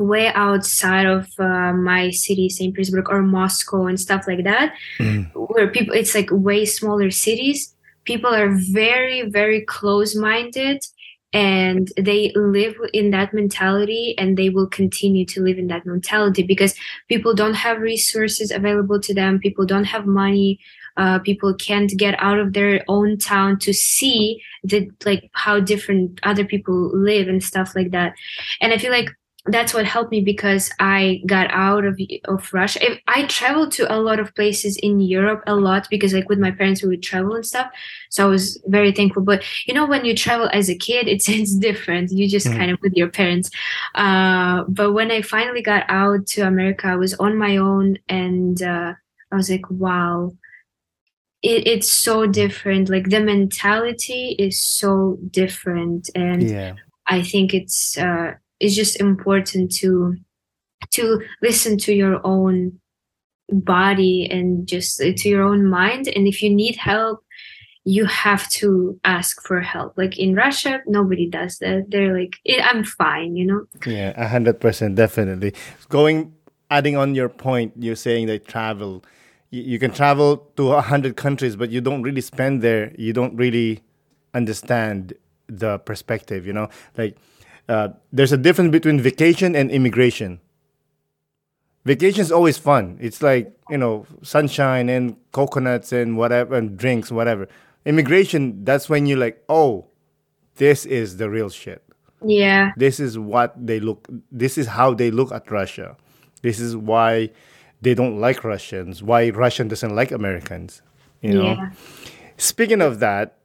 way outside of uh, my city st petersburg or moscow and stuff like that mm. where people it's like way smaller cities. People are very very close minded and they live in that mentality and they will continue to live in that mentality because people don't have resources available to them. People don't have money. Uh, people can't get out of their own town to see the like how different other people live and stuff like that. And i feel like that's what helped me because I got out of of Russia. I traveled to a lot of places in Europe a lot because like with my parents we would travel and stuff. So I was very thankful. But you know when you travel as a kid, it's it's different. You just mm. kind of with your parents. Uh, but when I finally got out to America, I was on my own and uh, I was like, wow. It, it's so different. Like the mentality is so different, and yeah. I think it's uh, it's just important to to listen to your own body and just to your own mind. And if you need help you have to ask for help. Like in russia nobody does that. They're like eh, i'm fine you know? Yeah 100% definitely. Going adding on your point you're saying that travel. You, you can travel to 100 countries but you don't really spend there. You don't really understand the perspective you know? Like uh, there's a difference between vacation and immigration. Vacation is always fun. It's like you know sunshine and coconuts and whatever and drinks whatever. Immigration, that's when you're like, oh, this is the real shit. Yeah. This is what they look. This is how they look at Russia. This is why they don't like Russians. Why Russian doesn't like Americans. You know. Yeah. Speaking of that,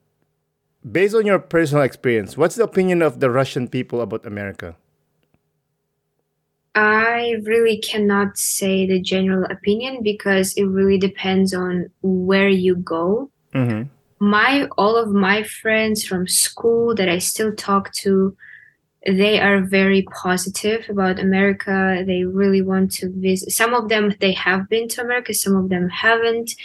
based on your personal experience, what's the opinion of the Russian people about America? I really cannot say the general opinion because it really depends on where you go. Mm-hmm. My all of my friends from school that I still talk to, they are very positive about America. They really want to visit. Some of them they have been to America, some of them haven't,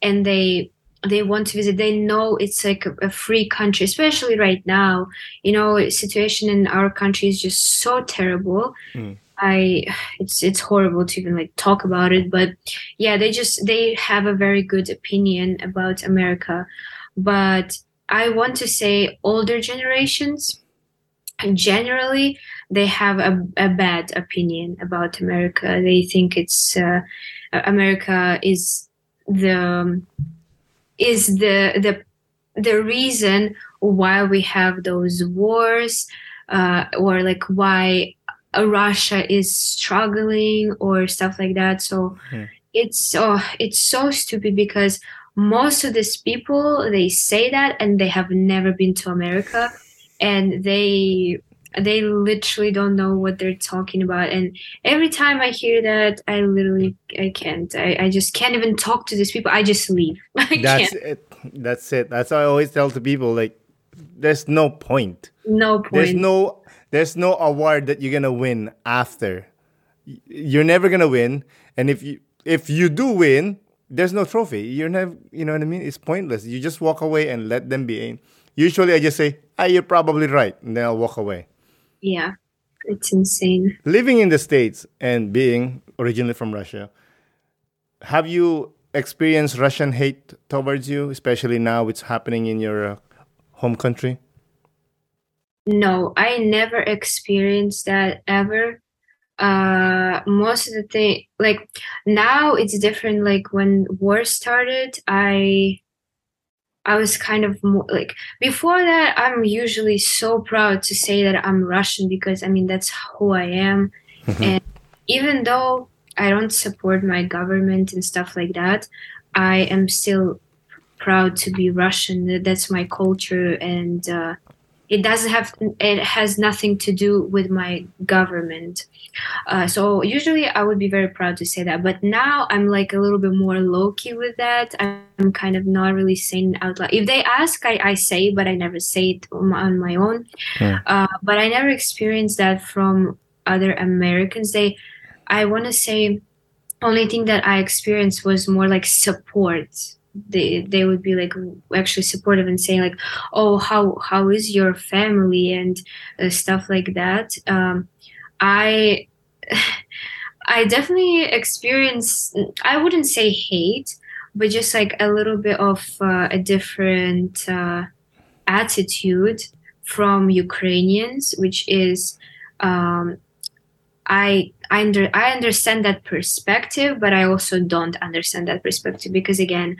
and they they want to visit they know it's like a, a, free country especially right now. You know situation in our country is just so terrible. Mm. i it's it's horrible to even like talk about it but yeah they just they have a very good opinion about america. But i want to say older generations generally they have a, a bad opinion about america. They think it's uh, america is the is the the the reason why we have those wars uh, or like why Russia is struggling or stuff like that. So Hmm. it's oh, it's so stupid because most of these people they say that and they have never been to America and they they literally don't know what they're talking about and every time i hear that i literally i can't i, I just can't even talk to these people i just leave i That's can't it. That's it. That's what I always tell to people. Like, there's no point. no point There's no there's no award that you're gonna win after. You're never gonna win, and if you if you do win, there's no trophy. You're never, you know what I mean? It's pointless. You just walk away and let them be. in. Usually, I just say, "Ah, you're probably right," and then I'll walk away. Yeah it's insane Living in the states and being originally from Russia, have you experienced Russian hate towards you, especially now it's happening in your uh, home country? no i never experienced that ever uh most of the thing like now it's different like when war started i i was kind of more like before that i'm usually so proud to say that i'm russian because i mean that's who i am. And even though i don't support my government and stuff like that i am still proud to be russian. That's my culture and uh it doesn't have it has nothing to do with my government. Uh, so usually i would be very proud to say that but now i'm like a little bit more low-key with that. I'm kind of not really saying out loud. If they ask i, I say but i never say it on my, own. Hmm. uh, but i never experienced that from other americans. They i want to say only thing that i experienced was more like support they they would be like actually supportive and saying like oh how how is your family? and uh, stuff like that. Um i i definitely experience i wouldn't say hate but just like a little bit of uh, a different uh, attitude from ukrainians which is um I I, under, I understand that perspective, but I also don't understand that perspective because again,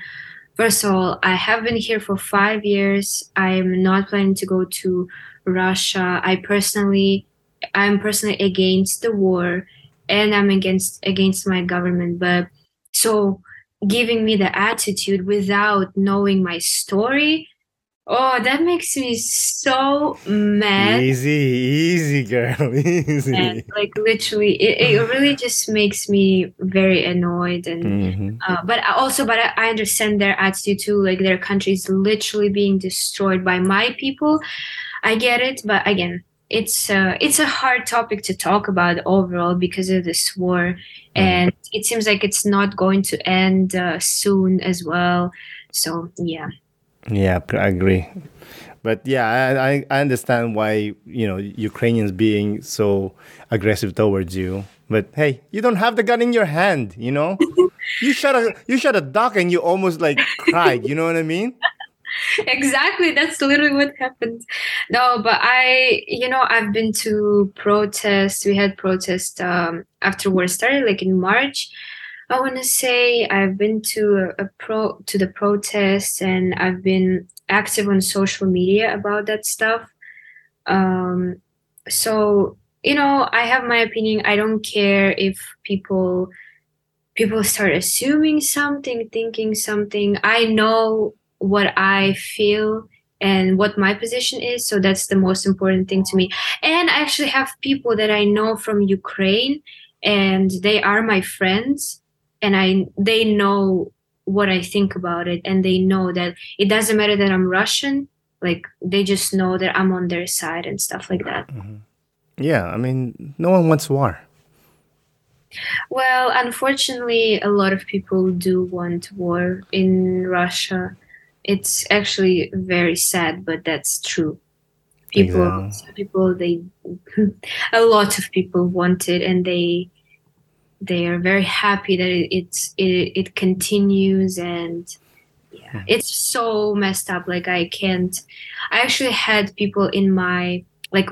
first of all, I have been here for five years. I'm not planning to go to Russia. I personally, I'm personally against the war, and I'm against against my government. But so giving me the attitude without knowing my story, oh, that makes me so mad. Easy, easy, girl, easy. And like literally, it, it really just makes me very annoyed and Mhm. uh, but also but I, I understand their attitude too like their country is literally being destroyed by my people i get it but again it's uh, it's a hard topic to talk about overall because of this war and it seems like it's not going to end uh, soon as well so yeah Yeah, I agree. But yeah, I, I understand why you know Ukrainians being so aggressive towards you. But hey, you don't have the gun in your hand. You know, you shot a you shot a duck and you almost like cried. You know what I mean? exactly that's literally what happened no but i you know i've been to protests we had protests um, after war started like in march i want to say i've been to a, a pro to the protests and i've been active on social media about that stuff um so you know i have my opinion i don't care if people people start assuming something thinking something i know what I feel and what my position is. So that's the most important thing to me. And I actually have people that I know from Ukraine and they are my friends and I they know what I think about it and they know that it doesn't matter that I'm Russian. Like they just know that I'm on their side and stuff like that. Mm-hmm. Yeah, I mean, no one wants war. Well, unfortunately, a lot of people do want war in Russia. It's actually very sad, but that's true. People, people, they, a lot of people want it, and they, they are very happy that it, it's it, it continues, and yeah, it's so messed up. Like I can't. I actually had people in my like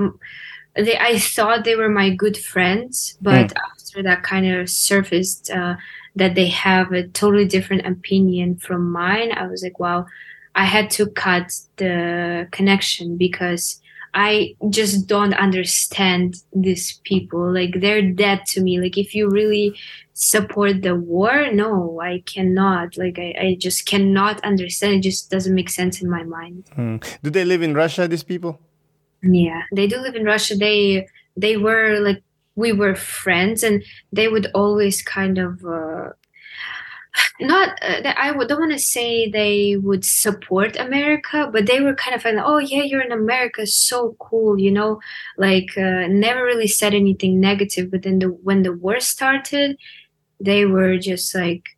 they I thought they were my good friends, but after that kind of surfaced uh, that they have a totally different opinion from mine, I was like, wow, I had to cut the connection because I just don't understand these people. Like they're dead to me. Like if you really support the war, no, I cannot. Like I, I just cannot understand. It just doesn't make sense in my mind. Mm. Do they live in Russia? These people? Yeah, they do live in Russia. They they were like we were friends, and they would always kind of. Uh, not uh, I would don't want to say they would support America, but they were kind of like, oh yeah, you're in America, so cool, you know, like uh, never really said anything negative. But then the when the war started, they were just like,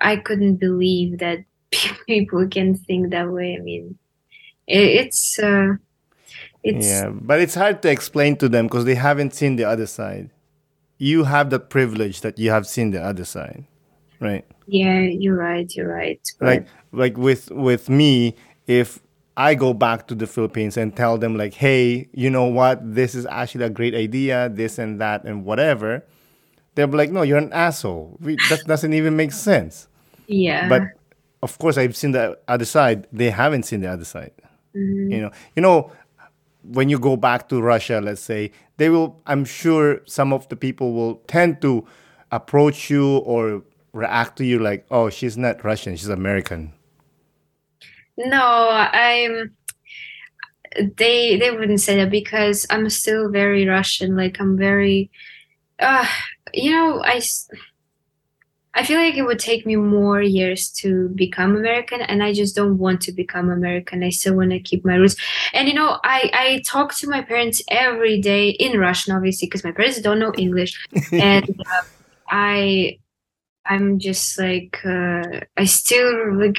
I couldn't believe that people can think that way. I mean, it, it's uh, it's yeah, but it's hard to explain to them because they haven't seen the other side. You have the privilege that you have seen the other side, right? Yeah, you're right. You're right. Like like with with me, if I go back to the Philippines and tell them like, hey, you know what, this is actually a great idea, this and that and whatever, they'll be like, no, you're an asshole. We, that doesn't even make sense. Yeah. But of course, I've seen the other side. They haven't seen the other side. Mm-hmm. You know, you know, when you go back to Russia, let's say, they will. I'm sure some of the people will tend to approach you or react to you like, "Oh, she's not Russian; she's American." No, I'm. They they wouldn't say that because I'm still very Russian. Like I'm very, uh, you know, I. I feel like it would take me more years to become American, and I just don't want to become American. I still want to keep my roots. And you know, I I talk to my parents every day in Russian, obviously, because my parents don't know English, and uh, I I'm just like uh, I still like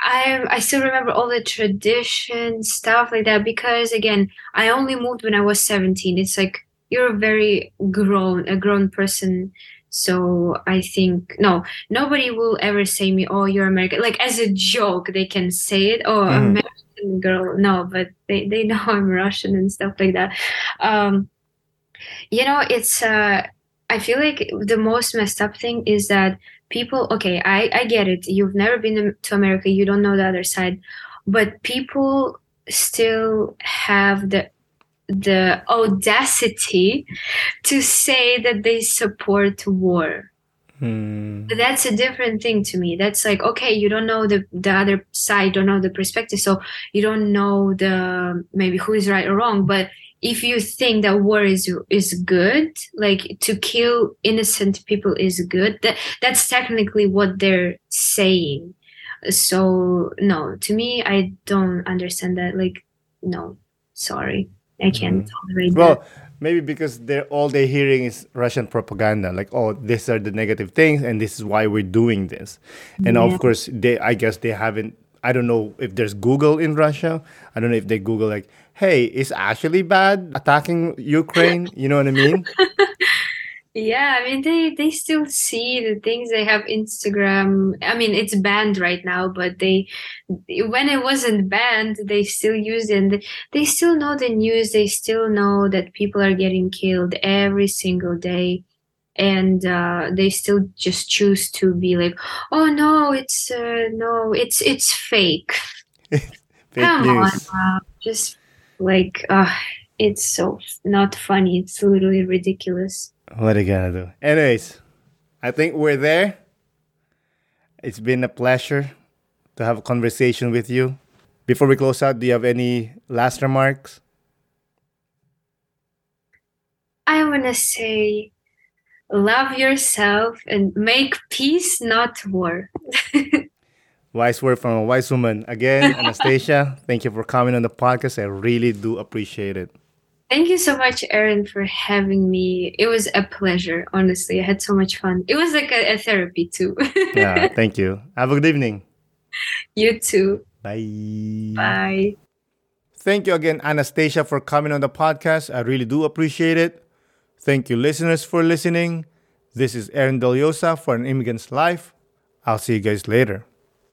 I I still remember all the tradition stuff like that because again I only moved when I was 17. It's like you're a very grown a grown person. So I think no, nobody will ever say me, "Oh, you're American." Like as a joke, they can say it. Oh, Mhm. American girl. No, but they they know I'm Russian and stuff like that. Um, you know, it's uh, I feel like the most messed up thing is that people. Okay, I I get it. You've never been to America. You don't know the other side, but people still have the the audacity to say that they support war Hmm. that's a different thing to me that's like okay you don't know the the other side don't know the perspective so you don't know the maybe who is right or wrong but if you think that war is is good like to kill innocent people is good that that's technically what they're saying so no to me i don't understand that like no sorry i can't mm-hmm. tolerate that Well, maybe because they're all they're hearing is Russian propaganda, like, oh, these are the negative things, and this is why we're doing this. And Yeah. of course, they, I guess they haven't. I don't know if there's Google in Russia. I don't know if they Google like, hey, is actually bad attacking Ukraine? You know what I mean? Yeah, I mean they they still see the things they have Instagram. I mean it's banned right now, but they when it wasn't banned, they still use it. And they still know the news. They still know that people are getting killed every single day, and uh, they still just choose to be like, "Oh no, it's uh, no, it's it's fake." Fake Come on, uh, just like uh, it's so not funny. It's literally ridiculous. What are you gonna do? Anyways, I think we're there. It's been a pleasure to have a conversation with you. Before we close out, do you have any last remarks? I want to say love yourself and make peace, not war. Wise word from a wise woman. Again, Anastasia, thank you for coming on the podcast. I really do appreciate it. Thank you so much, Aaron, for having me. It was a pleasure, honestly. I had so much fun. It was like a, a therapy, too. Yeah, thank you. Have a good evening. you too. Bye. Bye. Thank you again, Anastasia, for coming on the podcast. I really do appreciate it. Thank you, listeners, for listening. This is Aaron Deliosa for An Immigrant's Life. I'll see you guys later.